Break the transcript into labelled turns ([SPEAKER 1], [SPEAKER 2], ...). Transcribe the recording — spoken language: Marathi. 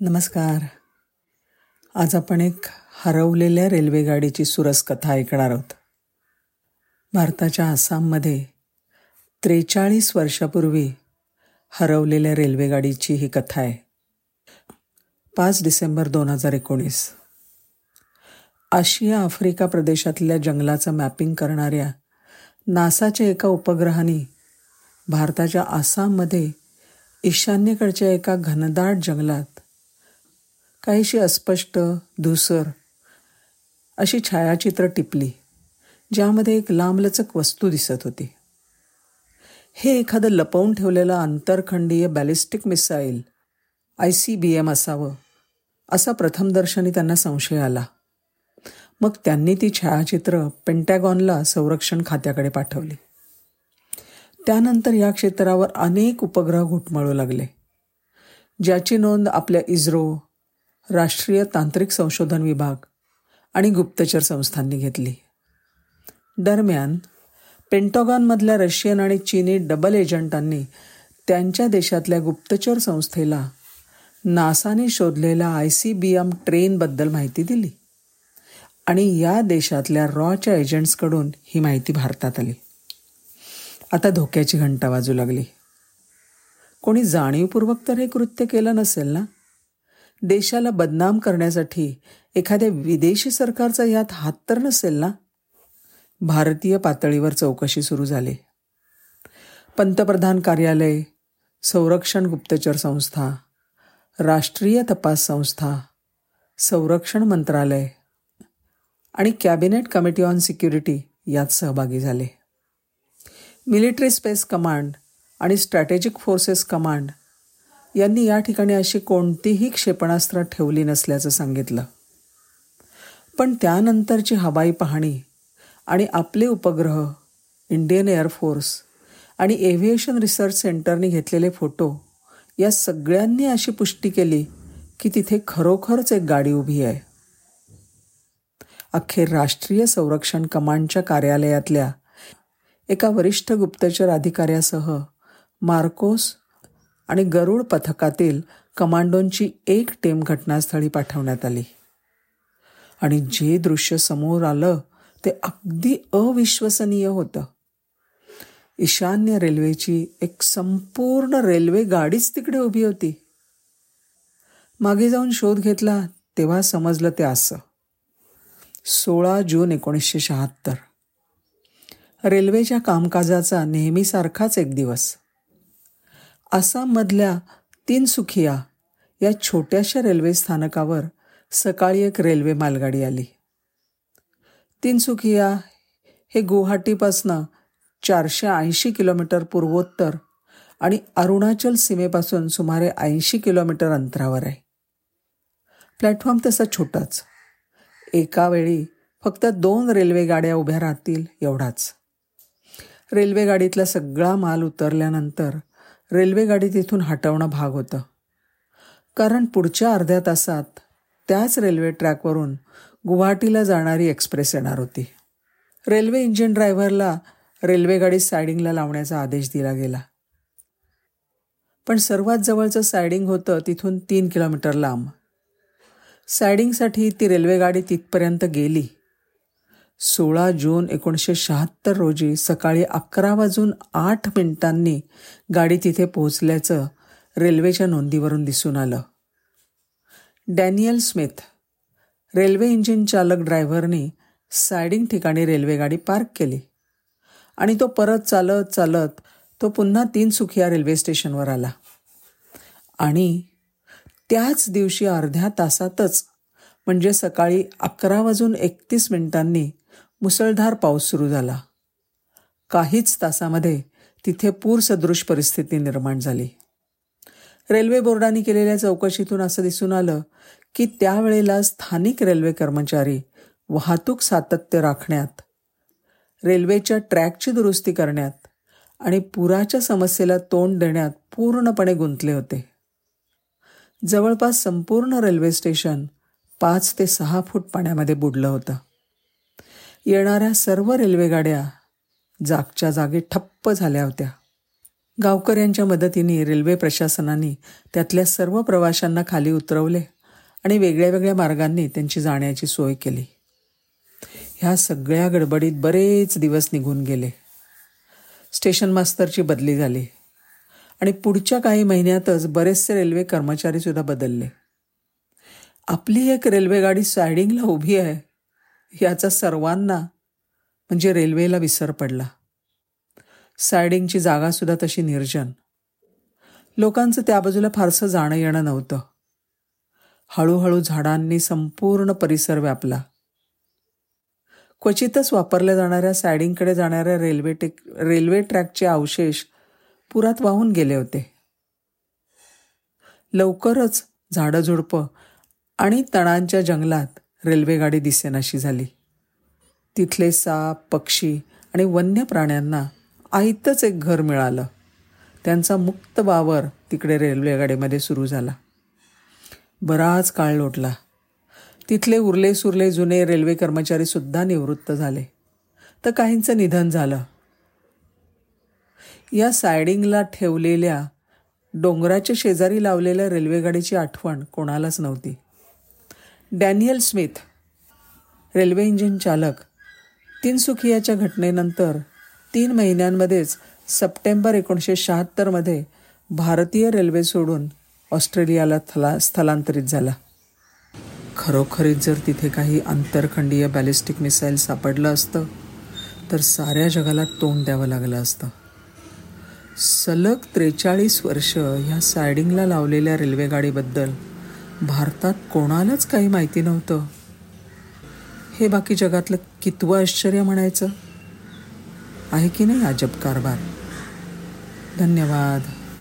[SPEAKER 1] नमस्कार. आज आपण एक हरवलेल्या रेल्वेगाडीची सुरस कथा ऐकणार आहोत. भारताच्या आसाममध्ये त्रेचाळीस वर्षापूर्वी हरवलेल्या रेल्वेगाडीची ही कथा आहे. पाच डिसेंबर दोन हजार एकोणीस. आशिया आफ्रिका प्रदेशातल्या जंगलाचं मॅपिंग करणाऱ्या नासाच्या एका उपग्रहाने भारताच्या आसाममध्ये ईशान्येकडच्या एका घनदाट जंगलात काहीशी अस्पष्ट धुसर अशी छायाचित्र टिपली ज्यामध्ये एक लांबलचक वस्तू दिसत होती. हे एखादं लपवून ठेवलेलं आंतरखंडीय ballistic missile I C B M असावं असा प्रथमदर्शनी त्यांना संशय आला. मग त्यांनी ती छायाचित्र पेंटॅगॉनला संरक्षण खात्याकडे पाठवली. त्यानंतर या क्षेत्रावर अनेक उपग्रह घुटमळू लागले ज्याची नोंद आपल्या इस्रो राष्ट्रीय तांत्रिक संशोधन विभाग आणि गुप्तचर संस्थांनी घेतली. दरम्यान पेंटॉगॉनमधल्या रशियन आणि चीनी डबल एजंटांनी त्यांच्या देशातल्या गुप्तचर संस्थेला नासाने शोधलेल्या आय सी बी एम ट्रेनबद्दल माहिती दिली आणि या देशातल्या रॉच्या एजंट्सकडून ही माहिती भारतात आली. आता धोक्याची घंटा वाजू लागली. कोणी जाणीवपूर्वक तर हे कृत्य केलं नसेल ना? देशाला बदनाम करण्यासाठी एखाद्या विदेशी सरकारचा यात हात तर नसेल ना? भारतीय पातळीवर चौकशी सुरू झाली. पंतप्रधान कार्यालय संरक्षण गुप्तचर संस्था राष्ट्रीय तपास संस्था संरक्षण मंत्रालय आणि कॅबिनेट कमिटी ऑन सिक्युरिटी यात सहभागी झाले. मिलिटरी स्पेस कमांड आणि स्ट्रॅटेजिक फोर्सेस कमांड यांनी या ठिकाणी अशी कोणतीही क्षेपणास्त्र ठेवली नसल्याचं सांगितलं. पण त्यानंतरची हवाई पाहणी आणि आपले उपग्रह इंडियन एअरफोर्स आणि एव्हिएशन रिसर्च सेंटरने घेतलेले फोटो या सगळ्यांनी अशी पुष्टी केली की तिथे खरोखरच एक गाडी उभी आहे. अखेर राष्ट्रीय संरक्षण कमांडच्या कार्यालयातल्या एका वरिष्ठ गुप्तचर अधिकाऱ्यासह मार्कोस आणि गरुड पथकातील कमांडोंची एक टीम घटनास्थळी पाठवण्यात आली. आणि जे दृश्य समोर आलं ते अगदी अविश्वसनीय होतं. ईशान्य रेल्वेची एक संपूर्ण रेल्वे गाडीच तिकडे उभी होती. मागे जाऊन शोध घेतला तेव्हा समजलं ते असं. सोळा जून एकोणीसशे शहात्तर. रेल्वेच्या कामकाजाचा नेहमीसारखाच एक दिवस. आसाममधल्या तीनसुखिया या छोट्याशा रेल्वे स्थानकावर सकाळी एक रेल्वे मालगाडी आली. तिनसुखिया हे गुवाहाटीपासनं चारशे ऐंशी किलोमीटर पूर्वोत्तर आणि अरुणाचल सीमेपासून सुमारे ऐंशी किलोमीटर अंतरावर आहे. प्लॅटफॉर्म तसा छोटाच. एका वेळी फक्त दोन रेल्वे गाड्या उभ्या राहतील एवढाच. रेल्वे गाडीतला सगळा माल उतरल्यानंतर रेल्वेगाडी तिथून हटवणं भाग होतं. कारण पुढच्या अर्ध्या तासात त्याच रेल्वे ट्रॅकवरून गुवाहाटीला जाणारी एक्सप्रेस येणार होती. रेल्वे इंजिन ड्रायव्हरला रेल्वेगाडी सायडिंगला लावण्याचा आदेश दिला गेला. पण सर्वात जवळचं सायडिंग होतं तिथून तीन किलोमीटर लांब. सायडिंगसाठी ती रेल्वेगाडी तिथपर्यंत गेली. सोळा जून एकोणीसशे शहात्तर रोजी सकाळी अकरा वाजून आठ मिनिटांनी गाडी तिथे पोहोचल्याचं रेल्वेच्या नोंदीवरून दिसून आलं. डॅनियल स्मिथ रेल्वे इंजिन चालक ड्रायव्हरनी सायडिंग ठिकाणी रेल्वेगाडी पार्क केली आणि तो परत चालत चालत तो पुन्हा तीन सुखिया रेल्वे स्टेशनवर आला. आणि त्याच दिवशी अर्ध्या तासातच म्हणजे सकाळी अकरा वाजून एकतीस मिनिटांनी मुसळधार पाऊस सुरू झाला. काहीच तासामध्ये तिथे पूरसदृश परिस्थिती निर्माण झाली. रेल्वे बोर्डाने केलेल्या चौकशीतून असं दिसून आलं की त्यावेळेला स्थानिक रेल्वे कर्मचारी वाहतूक सातत्य राखण्यात रेल्वेच्या ट्रॅकची दुरुस्ती करण्यात आणि पुराच्या समस्येला तोंड देण्यात पूर्णपणे गुंतले होते. जवळपास संपूर्ण रेल्वे स्टेशन पाच ते सहा फूट पाण्यामध्ये बुडलं होतं. येणाऱ्या सर्व रेल्वेगाड्या जागच्या जागी ठप्प झाल्या होत्या. गावकऱ्यांच्या मदतीने रेल्वे प्रशासनाने त्यातल्या सर्व प्रवाशांना खाली उतरवले आणि वेगळ्या वेगळ्या मार्गांनी त्यांची जाण्याची सोय केली. ह्या सगळ्या गडबडीत बरेच दिवस निघून गेले. स्टेशन मास्तरची बदली झाली आणि पुढच्या काही महिन्यातच बरेचसे रेल्वे कर्मचारीसुद्धा बदलले. आपली एक रेल्वेगाडी सायडिंगला उभी आहे. याचा सर्वांना म्हणजे रेल्वेला विसर पडला. सायडिंगची जागासुद्धा तशी निर्जन. लोकांचं त्या बाजूला फारसं जाणं येणं नव्हतं. हळूहळू झाडांनी संपूर्ण परिसर व्यापला. क्वचितच वापरल्या जाणाऱ्या सायडिंगकडे जाणाऱ्या रेल्वे टेक रेल्वे ट्रॅकचे अवशेष पुरात वाहून गेले होते. लवकरच झाडं झुडपं आणि तणांच्या जंगलात रेल्वेगाडी दिसेनाशी झाली. तिथले साप पक्षी आणि वन्य प्राण्यांना आईतच एक घर मिळालं. त्यांचा मुक्त वावर तिकडे रेल्वेगाडीमध्ये सुरू झाला. बराच काळ लोटला. तिथले उरले सुरले जुने रेल्वे कर्मचारीसुद्धा निवृत्त झाले. तर काहींचं निधन झालं. या सायडिंगला ठेवलेल्या डोंगराच्या शेजारी लावलेल्या रेल्वेगाडीची आठवण कोणालाच नव्हती. डॅनियल स्मिथ रेल्वे इंजिन चालक तिनसुखियाच्या घटनेनंतर तीन महिन्यांमध्येच सप्टेंबर एकोणीसशे शहात्तरमध्ये भारतीय रेल्वे सोडून ऑस्ट्रेलियाला थला स्थलांतरित झाला. खरोखरीच जर तिथे काही आंतरखंडीय बॅलिस्टिक मिसाईल सापडलं असतं तर साऱ्या जगाला तोंड द्यावं लागलं असतं. सलग त्रेचाळीस वर्ष ह्या सायडिंगला लावलेल्या रेल्वेगाडीबद्दल भारतात कोणालाच काही माहिती नव्हतं. हे बाकी जगातलं कितवं आश्चर्य म्हणायचं? आहे की नाही अजब कारभार धन्यवाद.